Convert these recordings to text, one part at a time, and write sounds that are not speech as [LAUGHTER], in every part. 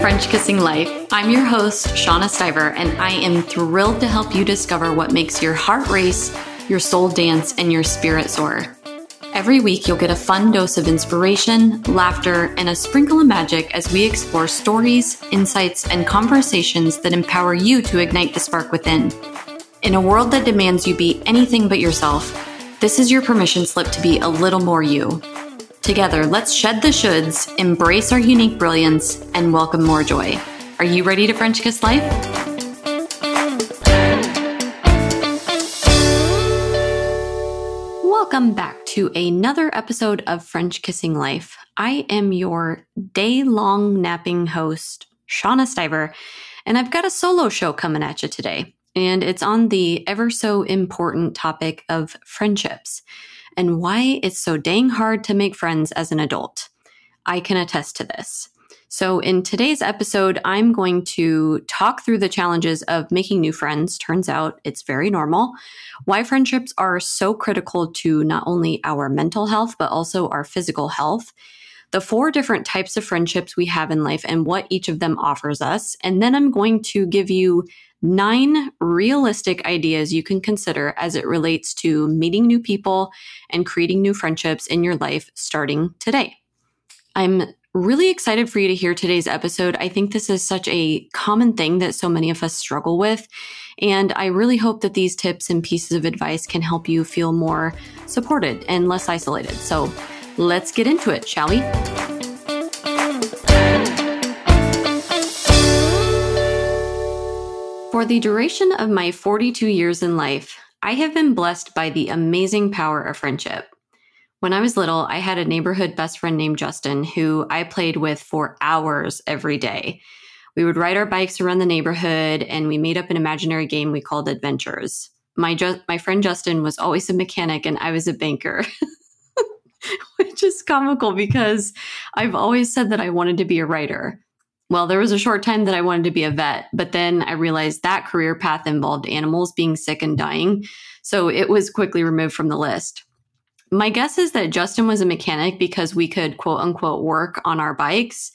French Kissing Life. I'm your host, Shauna Stiver, and I am thrilled to help you discover what makes your heart race, your soul dance, and your spirit soar. Every week, you'll get a fun dose of inspiration, laughter, and a sprinkle of magic as we explore stories, insights, and conversations that empower you to ignite the spark within. In a world that demands you be anything but yourself, this is your permission slip to be a little more you. Together, let's shed the shoulds, embrace our unique brilliance, and welcome more joy. Are you ready to French kiss life? Welcome back to another episode of French Kissing Life. I am your day long napping host, Shauna Stiver, and I've got a solo show coming at you today. And it's on the ever so important topic of friendships and why it's so dang hard to make friends as an adult. I can attest to this. So, in today's episode, I'm going to talk through the challenges of making new friends. Turns out it's very normal. Why friendships are so critical to not only our mental health, but also our physical health. The four different types of friendships we have in life and what each of them offers us. And then I'm going to give you nine realistic ideas you can consider as it relates to meeting new people and creating new friendships in your life starting today. I'm really excited for you to hear today's episode. I think this is such a common thing that so many of us struggle with. And I really hope that these tips and pieces of advice can help you feel more supported and less isolated. So let's get into it, shall we? For the duration of my 42 years in life, I have been blessed by the amazing power of friendship. When I was little, I had a neighborhood best friend named Justin who I played with for hours every day. We would ride our bikes around the neighborhood and we made up an imaginary game we called Adventures. My ju- my friend Justin was always a mechanic and I was a banker. [LAUGHS] Which is comical because I've always said that I wanted to be a writer. Well, there was a short time that I wanted to be a vet, but then I realized that career path involved animals being sick and dying. So it was quickly removed from the list. My guess is that Justin was a mechanic because we could quote unquote work on our bikes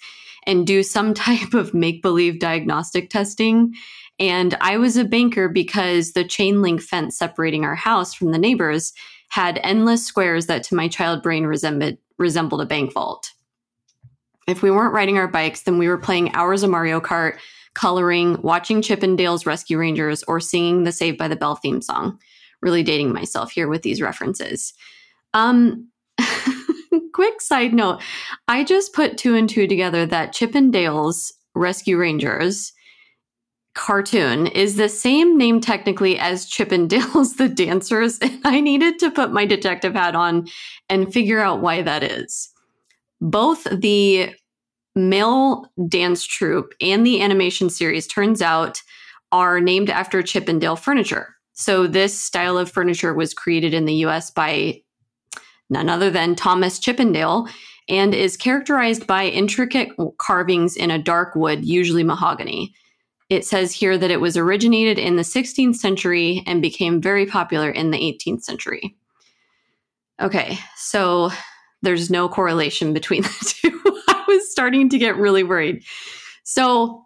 and do some [LAUGHS] type of make believe diagnostic testing. And I was a banker because the chain link fence separating our house from the neighbors had endless squares that to my child brain resembled, resembled a bank vault. If we weren't riding our bikes, then we were playing hours of Mario Kart, coloring, watching Chippendales Rescue Rangers, or singing the Saved by the Bell theme song. Really dating myself here with these references. Um, [LAUGHS] quick side note I just put two and two together that Chippendales Rescue Rangers cartoon is the same name technically as Chippendales The Dancers. And I needed to put my detective hat on and figure out why that is both the male dance troupe and the animation series turns out are named after Chippendale furniture. So this style of furniture was created in the US by none other than Thomas Chippendale and is characterized by intricate carvings in a dark wood, usually mahogany. It says here that it was originated in the 16th century and became very popular in the 18th century. Okay, so there's no correlation between [LAUGHS] the two. I was starting to get really worried. So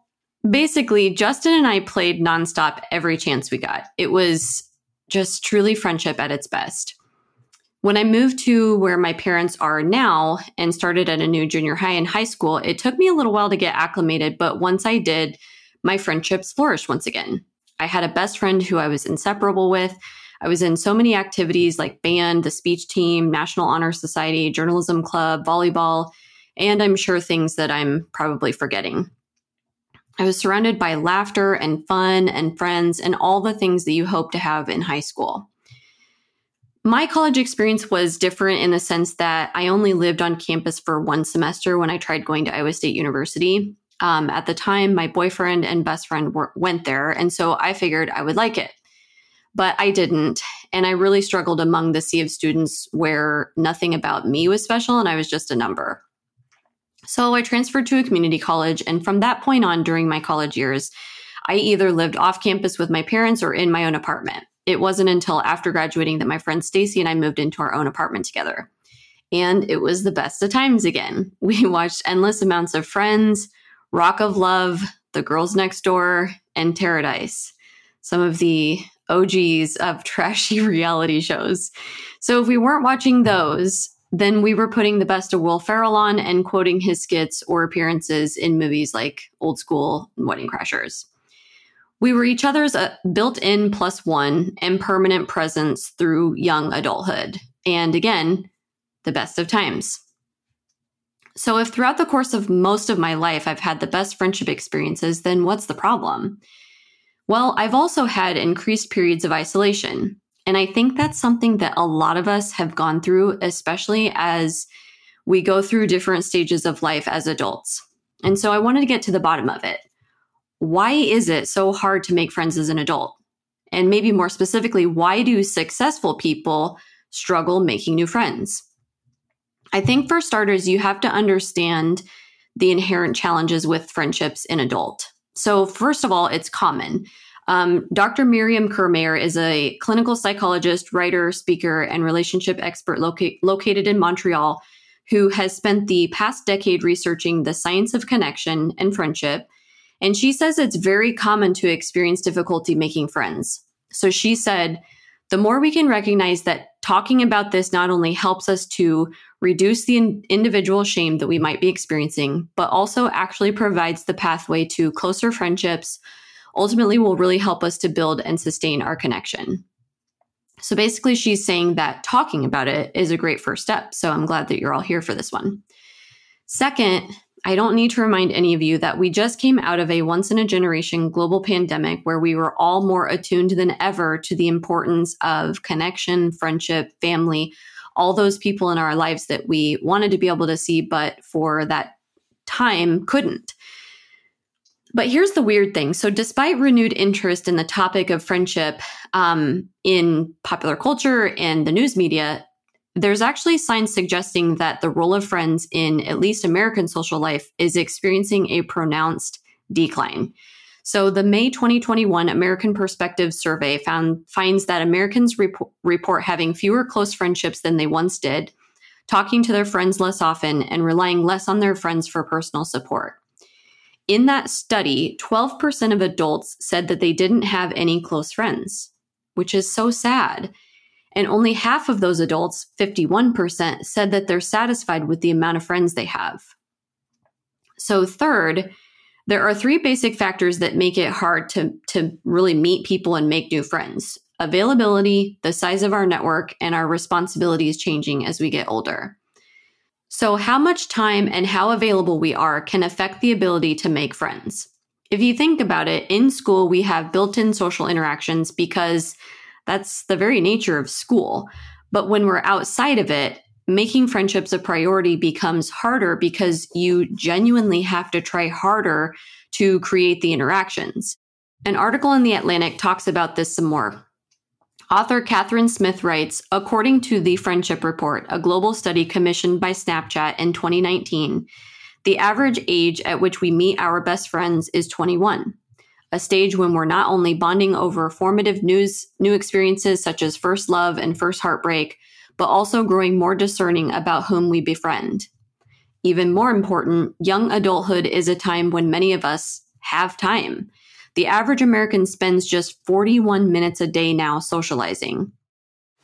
basically, Justin and I played nonstop every chance we got. It was just truly friendship at its best. When I moved to where my parents are now and started at a new junior high and high school, it took me a little while to get acclimated, but once I did, my friendships flourished once again. I had a best friend who I was inseparable with. I was in so many activities like band, the speech team, National Honor Society, journalism club, volleyball, and I'm sure things that I'm probably forgetting. I was surrounded by laughter and fun and friends and all the things that you hope to have in high school. My college experience was different in the sense that I only lived on campus for one semester when I tried going to Iowa State University. Um, at the time, my boyfriend and best friend were, went there, and so I figured I would like it but I didn't. And I really struggled among the sea of students where nothing about me was special and I was just a number. So I transferred to a community college. And from that point on, during my college years, I either lived off campus with my parents or in my own apartment. It wasn't until after graduating that my friend Stacy and I moved into our own apartment together. And it was the best of times again. [LAUGHS] We watched endless amounts of friends, Rock of Love, The Girls Next Door, and Paradise. Some of the OGs of [LAUGHS] trashy reality shows. So if we weren't watching those, then we were putting the best of Will Ferrell on and quoting his skits or appearances in movies like Old School and Wedding Crashers. We were each other's uh, built in plus one and permanent presence through young adulthood. And again, the best of times. So, if throughout the course of most of my life I've had the best friendship experiences, then what's the problem? Well, I've also had increased periods of isolation. And I think that's something that a lot of us have gone through, especially as we go through different stages of life as adults. And so I wanted to get to the bottom of it. Why is it so hard to make friends as an adult? And maybe more specifically, why do successful people struggle making new friends? I think for starters, you have to understand the inherent challenges with friendships in adult. So, first of all, it's common. Um, Dr. Miriam Kirmayer is a clinical psychologist, writer, speaker, and relationship expert loca- located in Montreal who has spent the past decade researching the science of connection and friendship. And she says it's very common to experience difficulty making friends. So she said, the more we can recognize that talking about this not only helps us to reduce the in- individual shame that we might be experiencing, but also actually provides the pathway to closer friendships, ultimately will really help us to build and sustain our connection. So basically, she's saying that talking about it is a great first step. So I'm glad that you're all here for this one. Second, I don't need to remind any of you that we just came out of a once in a generation global pandemic where we were all more attuned than ever to the importance of connection, friendship, family, all those people in our lives that we wanted to be able to see, but for that time couldn't. But here's the weird thing. So, despite renewed interest in the topic of friendship um, in popular culture and the news media, there's actually signs suggesting that the role of friends in at least American social life is experiencing a pronounced decline. So, the May 2021 American Perspective Survey found finds that Americans rep- report having fewer close friendships than they once did, talking to their friends less often, and relying less on their friends for personal support. In that study, 12% of adults said that they didn't have any close friends, which is so sad. And only half of those adults, 51%, said that they're satisfied with the amount of friends they have. So, third, there are three basic factors that make it hard to, to really meet people and make new friends availability, the size of our network, and our responsibilities changing as we get older. So, how much time and how available we are can affect the ability to make friends. If you think about it, in school, we have built in social interactions because that's the very nature of school. But when we're outside of it, making friendships a priority becomes harder because you genuinely have to try harder to create the interactions. An article in The Atlantic talks about this some more. Author Kathryn Smith writes According to the Friendship Report, a global study commissioned by Snapchat in 2019, the average age at which we meet our best friends is 21, a stage when we're not only bonding over formative news, new experiences such as first love and first heartbreak, but also growing more discerning about whom we befriend. Even more important, young adulthood is a time when many of us have time the average American spends just 41 minutes a day now socializing.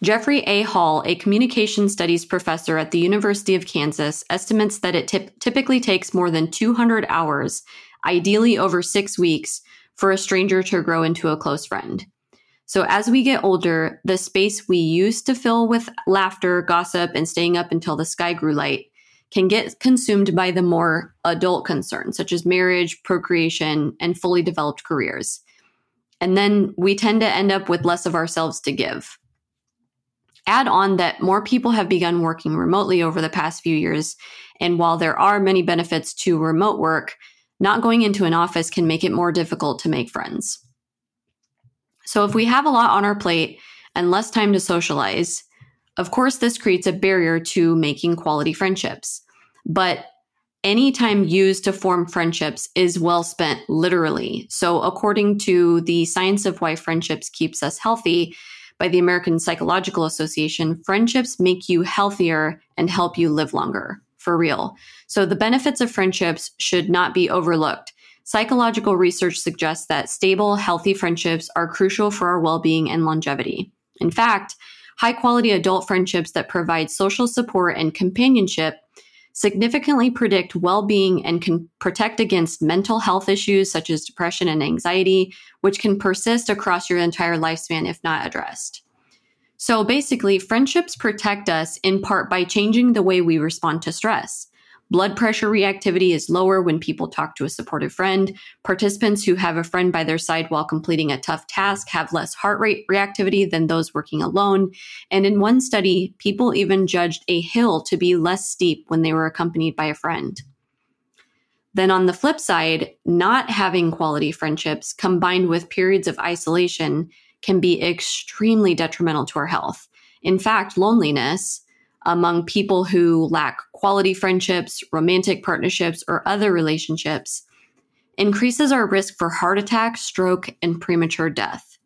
Jeffrey A. Hall, a communication studies professor at the University of Kansas, estimates that it typically takes more than 200 hours, ideally over six weeks, for a stranger to grow into a close friend. So, as we get older, the space we used to fill with laughter, gossip, and staying up until the sky grew light can get consumed by the more adult concerns, such as marriage, procreation, and fully developed careers. And then we tend to end up with less of ourselves to give. Add on that more people have begun working remotely over the past few years. And while there are many benefits to remote work, not going into an office can make it more difficult to make friends. So if we have a lot on our plate and less time to socialize, of course, this creates a barrier to making quality friendships. But any time used to form friendships is well spent, literally. So, according to the Science of Why Friendships Keeps Us Healthy by the American Psychological Association, friendships make you healthier and help you live longer. For real. So the benefits of friendships should not be overlooked. Psychological research suggests that stable, healthy friendships are crucial for our well being and longevity. In fact, high quality adult friendships that provide social support and companionship significantly predict well being and can protect against mental health issues such as depression and anxiety, which can persist across your entire lifespan if not addressed. So basically, friendships protect us in part by changing the way we respond to stress. Blood pressure reactivity is lower when people talk to a supportive friend. Participants who have a friend by their side while completing a tough task have less heart rate reactivity than those working alone. And in one study, people even judged a hill to be less steep when they were accompanied by a friend. Then on the flip side, not having quality friendships combined with periods of isolation can be extremely detrimental to our health. In fact, loneliness, among people who lack quality friendships, romantic partnerships, or other relationships increases our risk for heart attack, stroke, and premature death.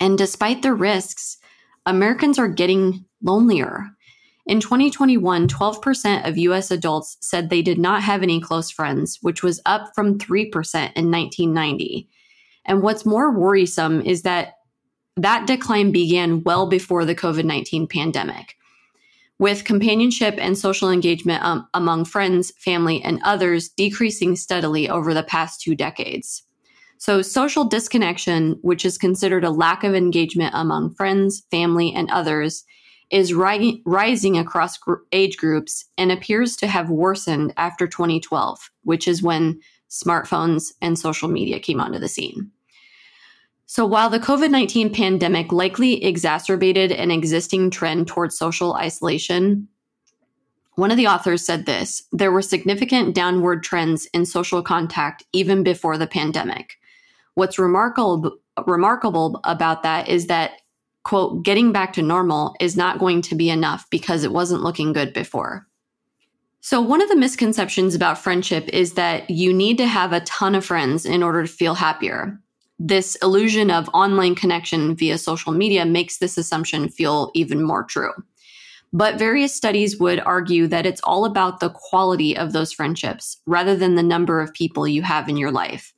And despite the risks, Americans are getting lonelier. In 2021, 12% of US adults said they did not have any close friends, which was up from 3% in 1990. And what's more worrisome is that that decline began well before the COVID 19 pandemic with companionship and social engagement um, among friends, family, and others decreasing steadily over the past two decades. So, social disconnection, which is considered a lack of engagement among friends, family, and others, is ri- rising across gr- age groups and appears to have worsened after 2012, which is when smartphones and social media came onto the scene. So, while the COVID 19 pandemic likely exacerbated an existing trend towards social isolation, one of the authors said this there were significant downward trends in social contact even before the pandemic. What's remarkable, remarkable about that is that, quote, getting back to normal is not going to be enough because it wasn't looking good before. So, one of the misconceptions about friendship is that you need to have a ton of friends in order to feel happier this illusion of online connection via social media makes this assumption feel even more true. But various studies would argue that it's all about the quality of those friendships rather than the number of people you have in your life.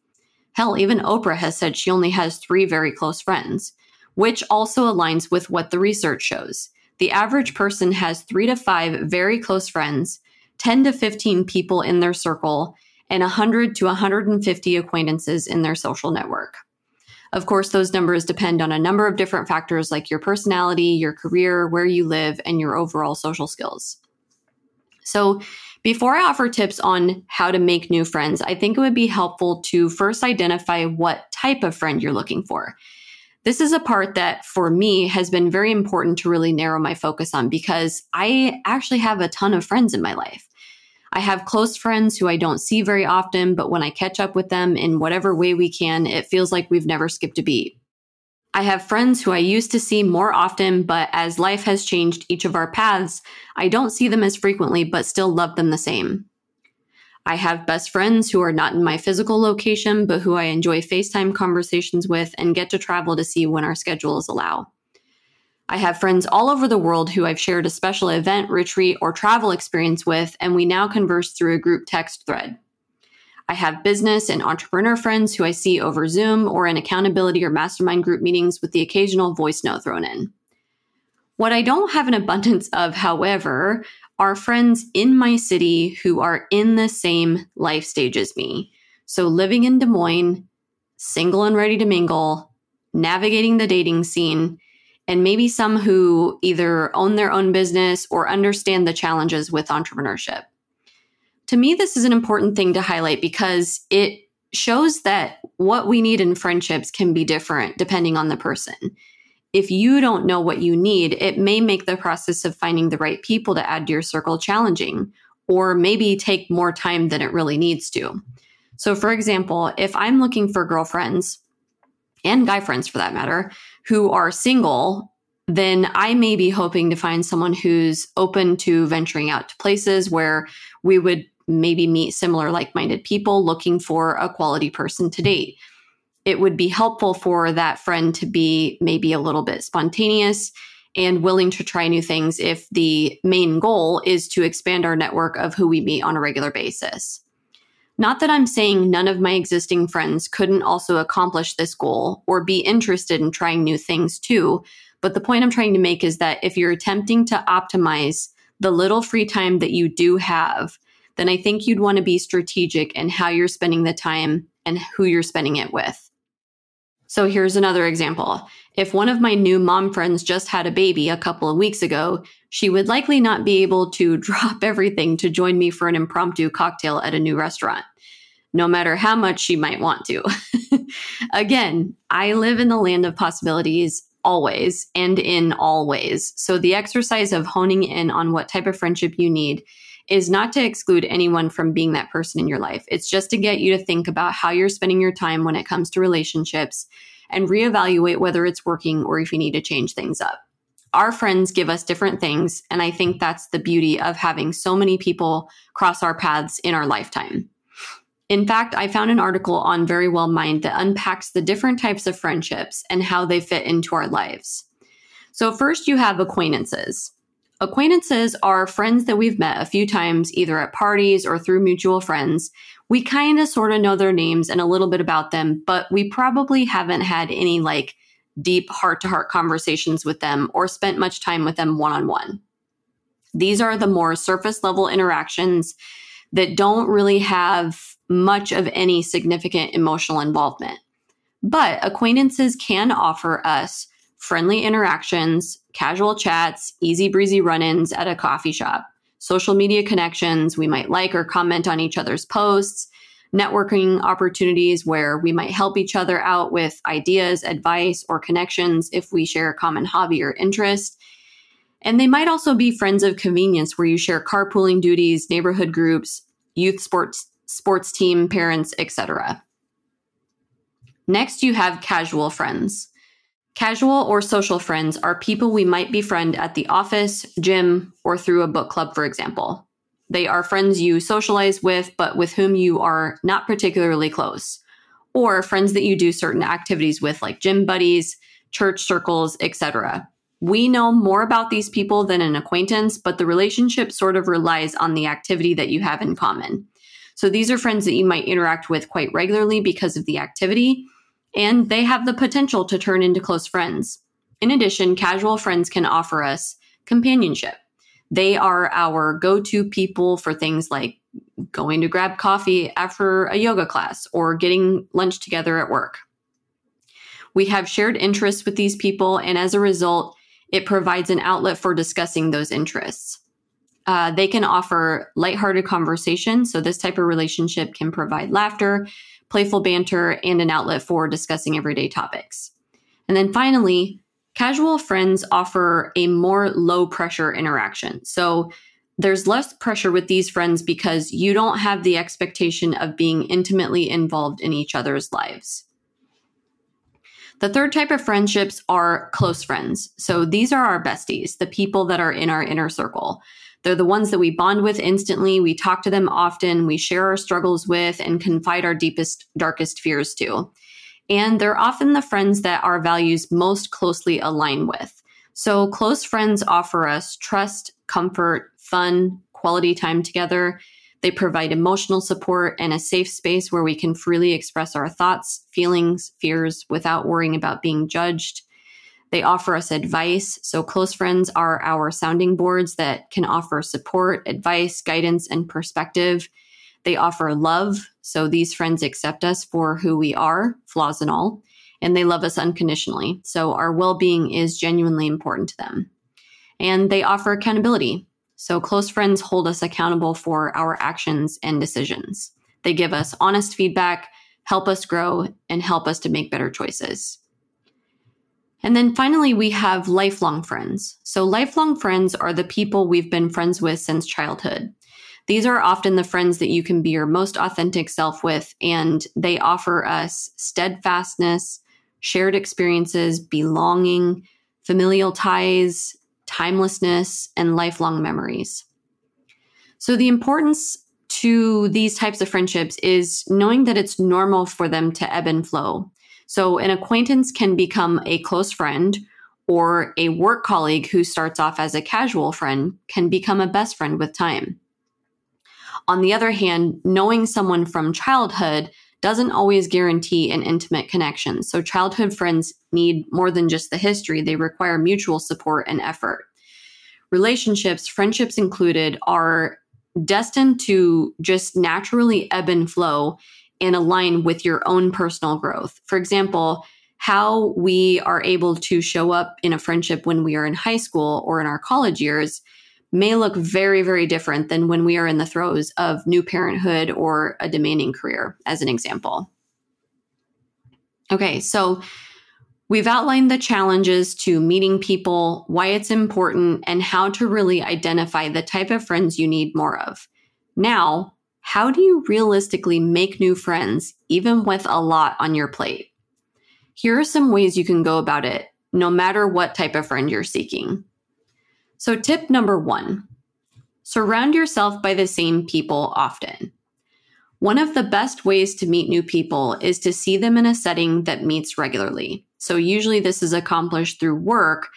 Hell, even Oprah has said she only has three very close friends, which also aligns with what the research shows. The average person has three to five very close friends, 10 to 15 people in their circle, and 100 to 150 acquaintances in their social network. Of course, those numbers depend on a number of different factors like your personality, your career, where you live, and your overall social skills. So, before I offer tips on how to make new friends, I think it would be helpful to first identify what type of friend you're looking for. This is a part that for me has been very important to really narrow my focus on because I actually have a ton of friends in my life. I have close friends who I don't see very often, but when I catch up with them in whatever way we can, it feels like we've never skipped a beat. I have friends who I used to see more often, but as life has changed each of our paths, I don't see them as frequently, but still love them the same. I have best friends who are not in my physical location, but who I enjoy FaceTime conversations with and get to travel to see when our schedules allow. I have friends all over the world who I've shared a special event, retreat, or travel experience with, and we now converse through a group text thread. I have business and entrepreneur friends who I see over Zoom or in accountability or mastermind group meetings with the occasional voice note thrown in. What I don't have an abundance of, however, are friends in my city who are in the same life stage as me. So living in Des Moines, single and ready to mingle, navigating the dating scene, and maybe some who either own their own business or understand the challenges with entrepreneurship. To me, this is an important thing to highlight because it shows that what we need in friendships can be different depending on the person. If you don't know what you need, it may make the process of finding the right people to add to your circle challenging, or maybe take more time than it really needs to. So, for example, if I'm looking for girlfriends, and guy friends for that matter, who are single, then I may be hoping to find someone who's open to venturing out to places where we would maybe meet similar like minded people looking for a quality person to date. It would be helpful for that friend to be maybe a little bit spontaneous and willing to try new things if the main goal is to expand our network of who we meet on a regular basis. Not that I'm saying none of my existing friends couldn't also accomplish this goal or be interested in trying new things too, but the point I'm trying to make is that if you're attempting to optimize the little free time that you do have, then I think you'd want to be strategic in how you're spending the time and who you're spending it with. So here's another example. If one of my new mom friends just had a baby a couple of weeks ago, she would likely not be able to [LAUGHS] drop everything to join me for an impromptu cocktail at a new restaurant, no matter how much she might want to. [LAUGHS] Again, I live in the land of possibilities always and in all ways. So the exercise of honing in on what type of friendship you need is not to exclude anyone from being that person in your life. It's just to get you to think about how you're spending your time when it comes to relationships and reevaluate whether it's working or if you need to change things up. Our friends give us different things, and I think that's the beauty of having so many people cross our paths in our lifetime. In fact, I found an article on Verywell Mind that unpacks the different types of friendships and how they fit into our lives. So, first, you have acquaintances. Acquaintances are friends that we've met a few times, either at parties or through mutual friends, we kind of sort of know their names and a little bit about them, but we probably haven't had any like deep heart to heart conversations with them or spent much time with them one on one. These are the more surface level interactions that don't really have much of any significant emotional involvement. But acquaintances can offer us friendly interactions, casual chats, easy breezy run ins at a coffee shop social media connections. We might like or comment on each other's posts, networking opportunities where we might help each other out with ideas, advice, or connections if we share a common hobby or interest. And they might also be friends of convenience where you share carpooling duties, neighborhood groups, youth sports sports team, parents, etc. Next, you have casual friends. Casual or social friends are people we might befriend at the office, gym, or through a book club, for example. They are friends you socialize with, but with whom you are not particularly close, or friends that you do certain activities with, like gym buddies, church circles, etc. We know more about these people than an acquaintance, but the relationship sort of relies on the activity that you have in common. So these are friends that you might interact with quite regularly because of the activity and they have the potential to turn into close friends. In addition, casual friends can offer us companionship. They are our go to people for things like going to grab coffee after a yoga class or getting lunch together at work. We have shared interests with these people, and as a result, it provides an outlet for discussing those interests. Uh, they can offer lighthearted conversation. So, this type of relationship can provide laughter playful banter, and an outlet for discussing everyday topics. And then finally, casual friends offer a more low pressure interaction. So there's less pressure with these friends because you don't have the expectation of being intimately involved in each other's lives. The third type of friendships are close friends. So these are our besties, the people that are in our inner circle. They're the ones that we bond with instantly. We talk to them often. We share our struggles with and confide our deepest, darkest fears to. And they're often the friends that our values most closely align with. So close friends offer us trust, comfort, fun, quality time together. They provide emotional support and a safe space where we can freely express our thoughts, feelings, fears without worrying about being judged. They offer us advice. So, close friends are our sounding boards that can offer support, advice, guidance, and perspective. They offer love. So, these friends accept us for who we are, flaws and all, and they love us unconditionally. So, our well being is genuinely important to them. And they offer accountability. So, close friends hold us accountable for our actions and decisions. They give us honest feedback, help us grow, and help us to make better choices. And then finally, we have lifelong friends. So, lifelong friends are the people we've been friends with since childhood. These are often the friends that you can be your most authentic self with, and they offer us steadfastness, shared experiences, belonging, familial ties, timelessness, and lifelong memories. So, the importance to these types of friendships is knowing that it's normal for them to ebb and flow. So an acquaintance can become a close friend, or a work colleague who starts off as a casual friend can become a best friend with time. On the other hand, knowing someone from childhood doesn't always guarantee an intimate connection. So, childhood friends need more than just the history, they require mutual support and effort. Relationships, friendships included, are destined to just naturally ebb and flow and align with your own personal growth. For example, how we are able to show up in a friendship when we are in high school or in our college years may look very, very different than when we are in the throes of new parenthood or a demanding career, as an example. Okay, so we've outlined the challenges to meeting people, why it's important, and how to really identify the type of friends you need more of. Now, how do you realistically make new friends, even with a lot on your plate? Here are some ways you can go about it, no matter what type of friend you're seeking. So, tip number one surround yourself by the same people often. One of the best ways to meet new people is to see them in a setting that meets regularly. So, usually this is accomplished through work,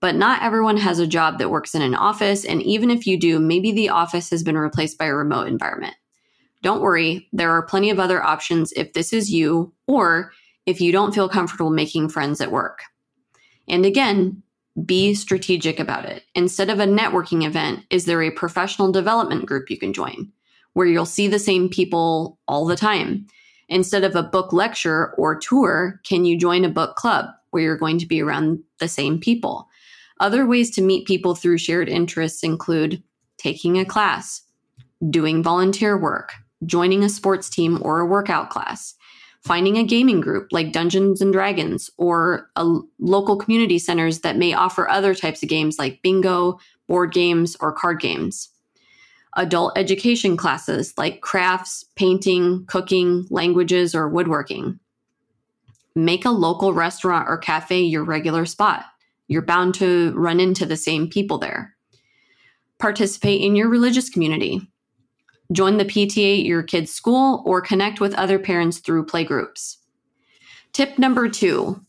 but not everyone has a job that works in an office. And even if you do, maybe the office has been replaced by a remote environment. Don't worry, there are plenty of other options if this is you, or if you don't feel comfortable making friends at work. And again, be strategic about it. Instead of a networking event, is there a professional development group you can join where you'll see the same people all the time? Instead of a book lecture or tour, can you join a book club where you're going to be around the same people? Other ways to meet people through shared interests include taking a class, doing volunteer work, joining a sports team or a workout class, finding a gaming group like Dungeons and Dragons or a local community centers that may offer other types of games like bingo, board games, or card games. Adult education classes like crafts, painting, cooking, languages, or woodworking. Make a local restaurant or cafe your regular spot. You're bound to run into the same people there. Participate in your religious community. Join the PTA at your kid's school or connect with other parents through playgroups. Tip number two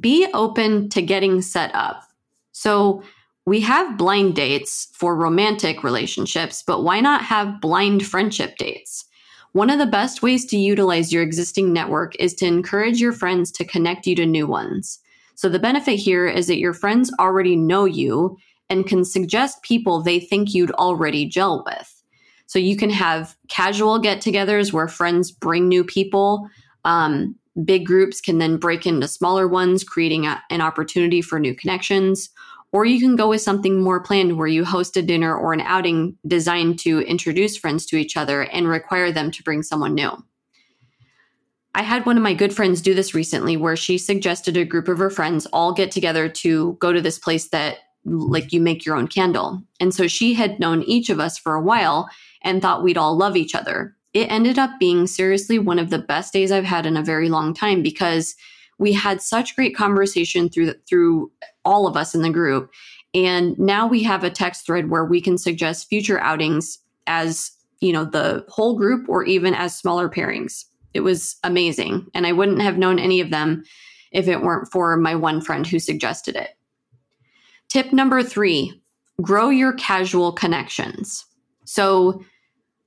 be open to getting set up. So, we have blind dates for romantic relationships, but why not have blind friendship dates? One of the best ways to utilize your existing network is to encourage your friends to connect you to new ones. So, the benefit here is that your friends already know you and can suggest people they think you'd already gel with. So you can have casual get togethers where friends bring new people. Um, big groups can then break into smaller ones, creating a, an opportunity for new connections. Or you can go with something more planned where you host a dinner or an outing designed to introduce friends to each other and require them to bring someone new. I had one of my good friends do this recently where she suggested a group of her friends all get together to go to this place that Mm-hmm. like you make your own candle. And so she had known each of us for a while and thought we'd all love each other. It ended up being seriously one of the best days I've had in a very long time because we had such great conversation through the, through all of us in the group. And now we have a text thread where we can suggest future outings as, you know, the whole group or even as smaller pairings. It was amazing. And I wouldn't have known any of them if it weren't for my one friend who suggested it. Tip number three grow your casual connections. So,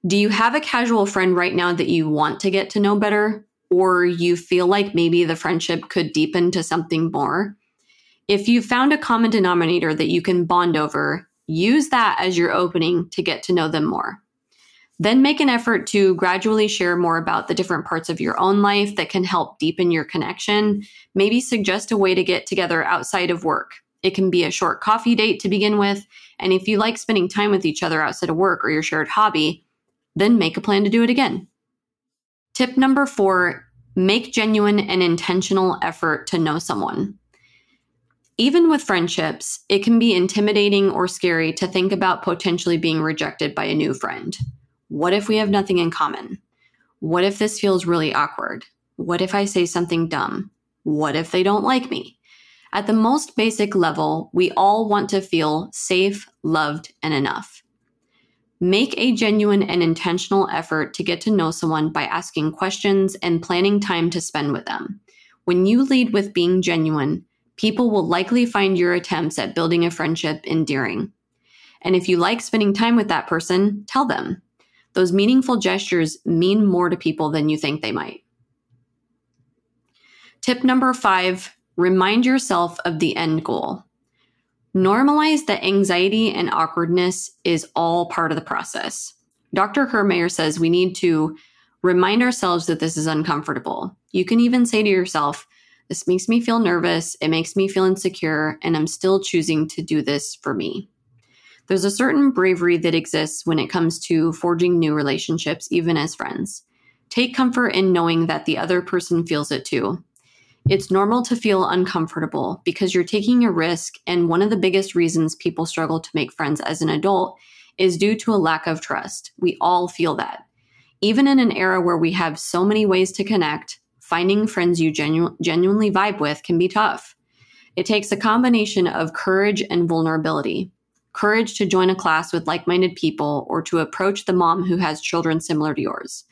do you have a casual friend right now that you want to get to know better? Or you feel like maybe the friendship could deepen to something more? If you found a common denominator that you can bond over, use that as your opening to get to know them more. Then make an effort to gradually share more about the different parts of your own life that can help deepen your connection. Maybe suggest a way to get together outside of work. It can be a short coffee date to begin with. And if you like spending time with each other outside of work or your shared hobby, then make a plan to do it again. Tip number four make genuine and intentional effort to know someone. Even with friendships, it can be intimidating or scary to think about potentially being rejected by a new friend. What if we have nothing in common? What if this feels really awkward? What if I say something dumb? What if they don't like me? At the most basic level, we all want to feel safe, loved, and enough. Make a genuine and intentional effort to get to know someone by asking questions and planning time to spend with them. When you lead with being genuine, people will likely find your attempts at building a friendship endearing. And if you like spending time with that person, tell them. Those meaningful gestures mean more to people than you think they might. Tip number five remind yourself of the end goal. Normalize that anxiety and awkwardness is all part of the process. Dr. Kirmayer says we need to remind ourselves that this is uncomfortable. You can even say to yourself, This makes me feel nervous, it makes me feel insecure, and I'm still choosing to do this for me. There's a certain bravery that exists when it comes to forging new relationships, even as friends. Take comfort in knowing that the other person feels it too. It's normal to feel uncomfortable because you're taking a risk, and one of the biggest reasons people struggle to make friends as an adult is due to a lack of trust. We all feel that. Even in an era where we have so many ways to connect, finding friends you genu- genuinely vibe with can be tough. It takes a combination of courage and vulnerability courage to join a class with like minded people or to approach the mom who has children similar to yours.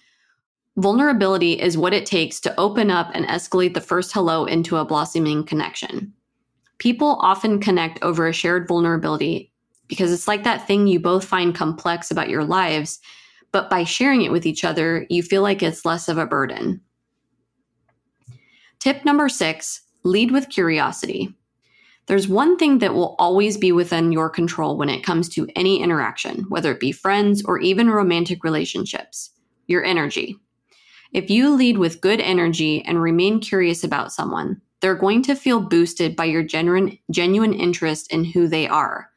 Vulnerability is what it takes to open up and escalate the first hello into a blossoming connection. People often connect over a shared vulnerability because it's like that thing you both find complex about your lives, but by sharing it with each other, you feel like it's less of a burden. Tip number six lead with curiosity. There's one thing that will always be within your control when it comes to any interaction, whether it be friends or even romantic relationships your energy. If you lead with good energy and remain curious about someone, they're going to feel boosted by your genuine, genuine interest in who they are.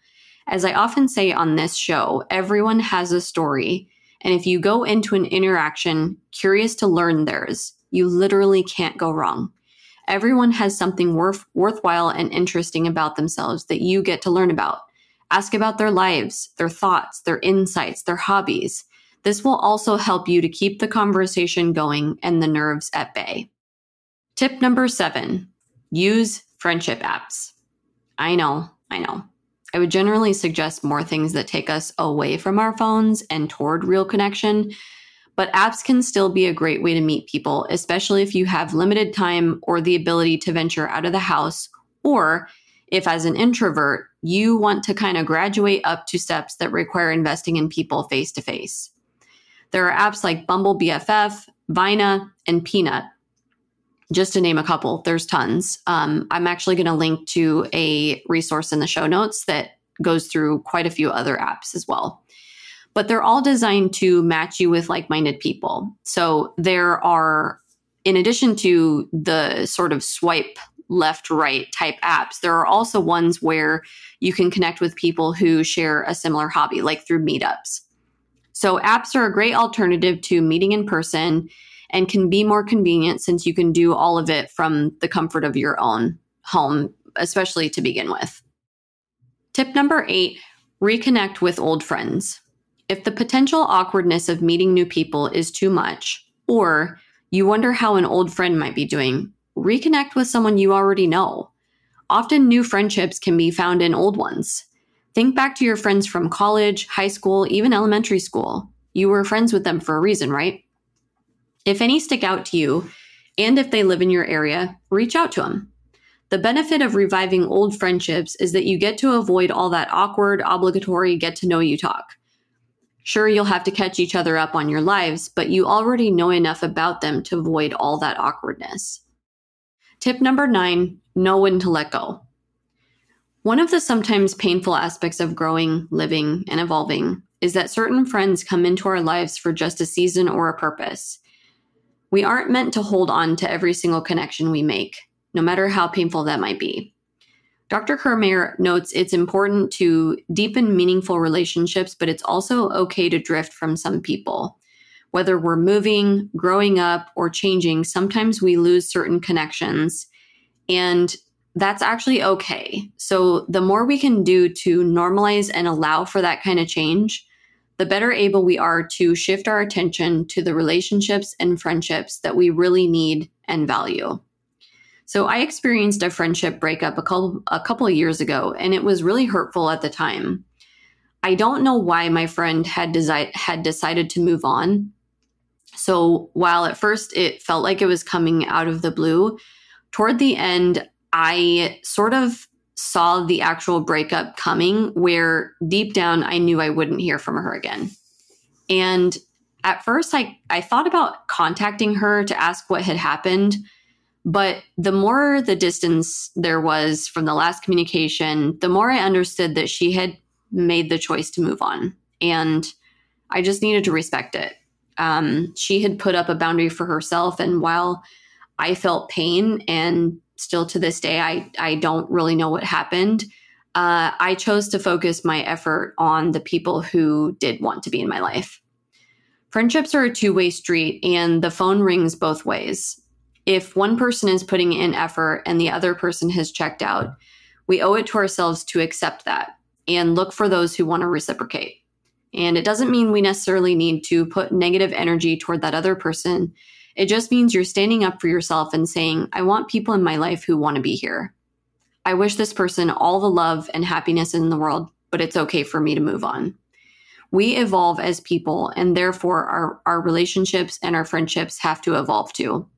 As I often say on this show, everyone has a story. And if you go into an interaction curious to learn theirs, you literally can't go wrong. Everyone has something worth, worthwhile and interesting about themselves that you get to learn about. Ask about their lives, their thoughts, their insights, their hobbies. This will also help you to keep the conversation going and the nerves at bay. Tip number seven use friendship apps. I know, I know. I would generally suggest more things that take us away from our phones and toward real connection but apps can still be a great way to meet people, especially if you have limited time or the ability to venture out of the house, or if, as an introvert, you want to kind of graduate up to steps that require investing in people face to face. There are apps like Bumble BFF, Vina, and Peanut. Just to name a couple, there's tons. Um, I'm actually going to link to a resource in the show notes that goes through quite a few other apps as well but they're all designed to match you with like minded people. So there are, in addition to the sort of swipe left right type apps, there are also ones where you can connect with people who share a similar hobby, like through meetups. So apps are a great alternative to meeting in person and can be more convenient since you can do all of it from the comfort of your own home, especially to begin with. Tip number eight reconnect with old friends. If the potential awkwardness of meeting new people is too much, or you wonder how an old friend might be doing, reconnect with someone you already know. Often new friendships can be found in old ones. Think back to your friends from college, high school, even elementary school. You were friends with them for a reason, right? If any stick out to you, and if they live in your area, reach out to them. The benefit of reviving old friendships is that you get to avoid all that awkward, obligatory get to know you talk. Sure, you'll have to catch each other up on your lives, but you already know enough about them to avoid all that awkwardness. Tip number nine know when to let go. One of the sometimes painful aspects of growing, living, and evolving is that certain friends come into our lives for just a season or a purpose. We aren't meant to hold on to every single connection we make, no matter how painful that might be. Dr. Kirmayer notes it's important to deepen meaningful relationships, but it's also okay to drift from some people. Whether we're moving, growing up, or changing, sometimes we lose certain connections, and that's actually okay. So, the more we can do to normalize and allow for that kind of change, the better able we are to shift our attention to the relationships and friendships that we really need and value. So I experienced a friendship breakup a couple a couple years ago and it was really hurtful at the time. I don't know why my friend had desi- had decided to move on. So while at first it felt like it was coming out of the blue, toward the end I sort of saw the actual breakup coming where deep down I knew I wouldn't hear from her again. And at first I I thought about contacting her to ask what had happened, but the more the distance there was from the last communication, the more I understood that she had made the choice to move on. And I just needed to respect it. Um, she had put up a boundary for herself. And while I felt pain, and still to this day, I, I don't really know what happened, uh, I chose to focus my effort on the people who did want to be in my life. Friendships are a two way street, and the phone rings both ways. If one person is putting in effort and the other person has checked out, we owe it to ourselves to accept that and look for those who want to reciprocate. And it doesn't mean we necessarily need to put negative energy toward that other person. It just means you're standing up for yourself and saying, I want people in my life who want to be here. I wish this person all the love and happiness in the world, but it's okay for me to move on. We evolve as people, and therefore our, our relationships and our friendships have to evolve too.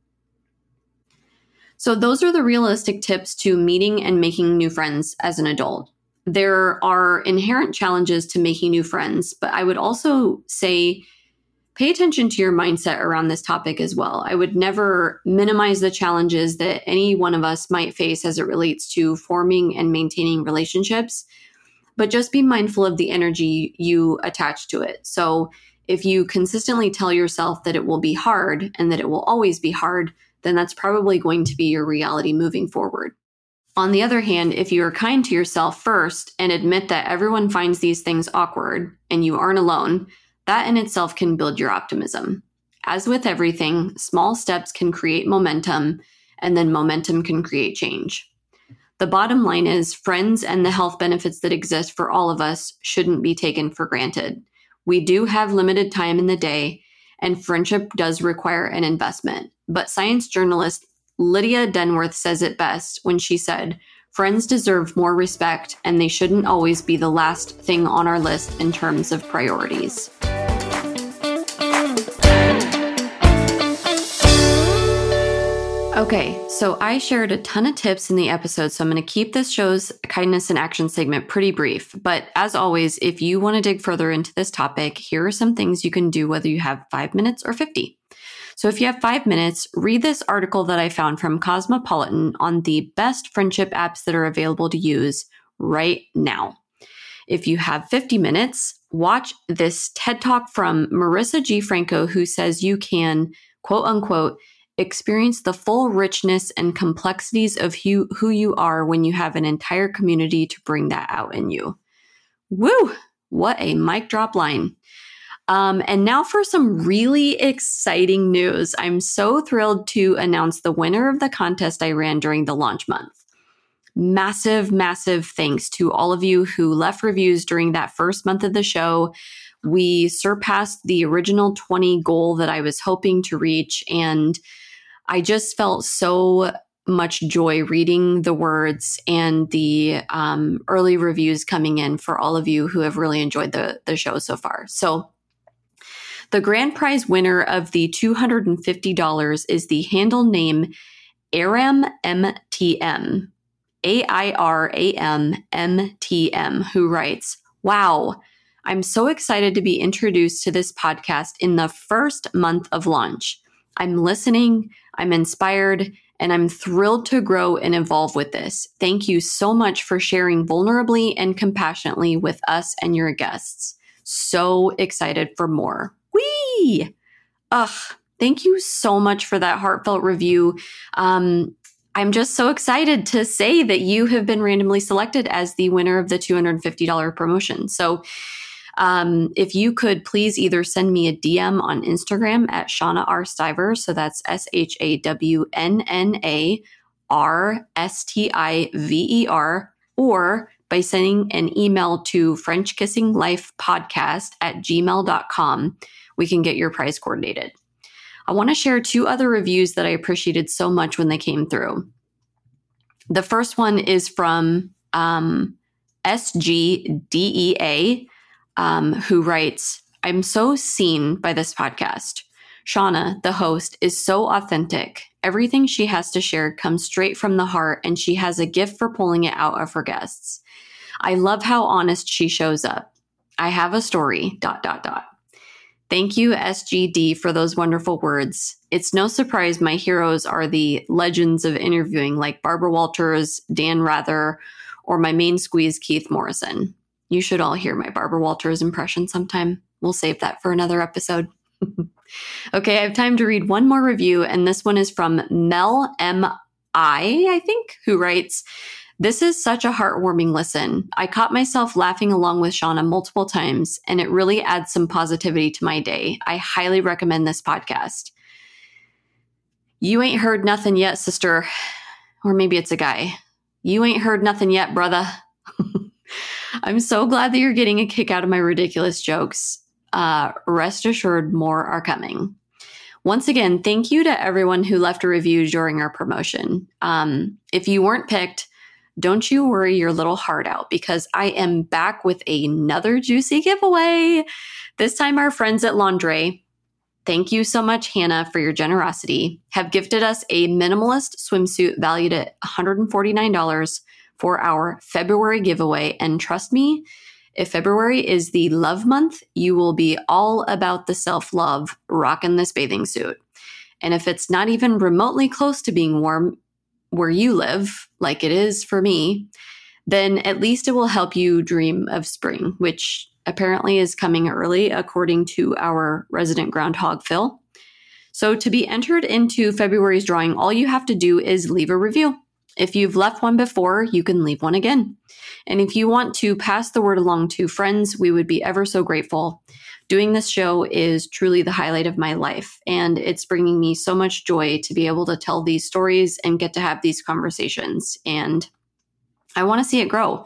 So, those are the realistic tips to meeting and making new friends as an adult there are inherent challenges to making new friends, but I would also say pay attention to your mindset around this topic as well. I would never minimize the challenges that any one of us might face as it relates to forming and maintaining relationships, but just be mindful of the energy you attach to it. So, if you consistently tell yourself that it will be hard and that it will always be hard, then that's probably going to be your reality moving forward. On the other hand, if you are kind to yourself first and admit that everyone finds these things awkward and you aren't alone, that in itself can build your optimism. As with everything, small steps can create momentum, and then momentum can create change. The bottom line is friends and the health benefits that exist for all of us shouldn't be taken for granted. We do have limited time in the day, and friendship does require an investment. But science journalist Lydia Denworth says it best when she said, Friends deserve more respect, and they shouldn't always be the last thing on our list in terms of priorities. Okay, so I shared a ton of tips in the episode, so I'm going to keep this show's kindness and action segment pretty brief. But as always, if you want to dig further into this topic, here are some things you can do whether you have five minutes or 50. So if you have five minutes, read this article that I found from Cosmopolitan on the best friendship apps that are available to use right now. If you have 50 minutes, watch this TED Talk from Marisa G. Franco, who says you can, quote unquote, experience the full richness and complexities of who, who you are when you have an entire community to bring that out in you. Woo! What a mic drop line. Um, and now for some really exciting news. I'm so thrilled to announce the winner of the contest I ran during the launch month. Massive, massive thanks to all of you who left reviews during that first month of the show. We surpassed the original 20 goal that I was hoping to reach. And I just felt so much joy reading the words and the um, early reviews coming in for all of you who have really enjoyed the, the show so far. So the grand prize winner of the $250 is the handle name Airam MTM, A I R A M M T M, who writes, Wow, I'm so excited to be introduced to this podcast in the first month of launch. I'm listening, I'm inspired, and I'm thrilled to grow and evolve with this. Thank you so much for sharing vulnerably and compassionately with us and your guests. So excited for more. Whee! Ugh, thank you so much for that heartfelt review. Um, I'm just so excited to say that you have been randomly selected as the winner of the $250 promotion. So, um, if you could please either send me a DM on Instagram at Shawnna R. Stiver. So that's S H A W N N A R S T I V E R, or by sending an email to French Kissing Life Podcast at gmail.com we can get your prize coordinated. I want to share two other reviews that I appreciated so much when they came through. The first one is from um, SGDEA, um, who writes, I'm so seen by this podcast. Shawnna, the host, is so authentic. Everything she has to share comes straight from the heart, and she has a gift for pulling it out of her guests. I love how honest she shows up. I have a story, dot, dot, dot. Thank you, SGD, for those wonderful words. It's no surprise my heroes are the legends of interviewing like Barbara Walters, Dan Rather, or my main squeeze, Keith Morrison. You should all hear my Barbara Walters impression sometime. We'll save that for another episode. [LAUGHS] okay, I have time to read one more review, and this one is from Mel M. I, I think, who writes, this is such a heartwarming listen. I caught myself laughing along with Shawnna multiple times, and it really adds some positivity to my day. I highly recommend this podcast. You ain't heard nothing yet, sister. Or maybe it's a guy. You ain't heard nothing yet, brother. [LAUGHS] I'm so glad that you're getting a kick out of my ridiculous jokes. Uh, rest assured, more are coming. Once again, thank you to everyone who left a review during our promotion. Um, if you weren't picked, don't you worry your little heart out because I am back with another juicy giveaway. This time, our friends at Londre, thank you so much, Hannah, for your generosity, have gifted us a minimalist swimsuit valued at $149 for our February giveaway. And trust me, if February is the love month, you will be all about the self love rocking this bathing suit. And if it's not even remotely close to being warm where you live, like it is for me, then at least it will help you dream of spring, which apparently is coming early, according to our resident groundhog, Phil. So, to be entered into February's drawing, all you have to do is leave a review. If you've left one before, you can leave one again. And if you want to pass the word along to friends, we would be ever so grateful. Doing this show is truly the highlight of my life, and it's bringing me so much joy to be able to tell these stories and get to have these conversations. And I want to see it grow.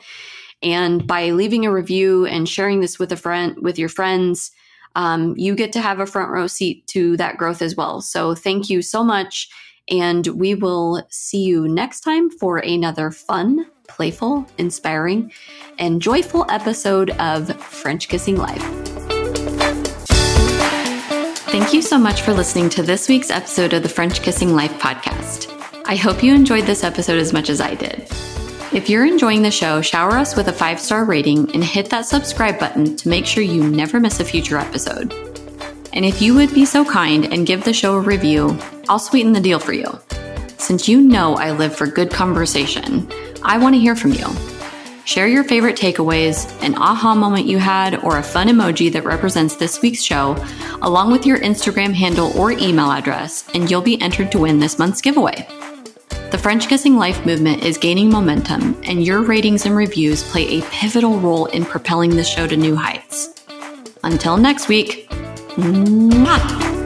And by leaving a review and sharing this with a friend, with your friends, um, you get to have a front row seat to that growth as well. So thank you so much. And we will see you next time for another fun, playful, inspiring, and joyful episode of French Kissing Life. Thank you so much for listening to this week's episode of the French Kissing Life podcast. I hope you enjoyed this episode as much as I did. If you're enjoying the show, shower us with a five star rating and hit that subscribe button to make sure you never miss a future episode. And if you would be so kind and give the show a review, I'll sweeten the deal for you. Since you know I live for good conversation, I want to hear from you. Share your favorite takeaways, an aha moment you had, or a fun emoji that represents this week's show, along with your Instagram handle or email address, and you'll be entered to win this month's giveaway. The French Kissing Life movement is gaining momentum, and your ratings and reviews play a pivotal role in propelling the show to new heights. Until next week, Mwah!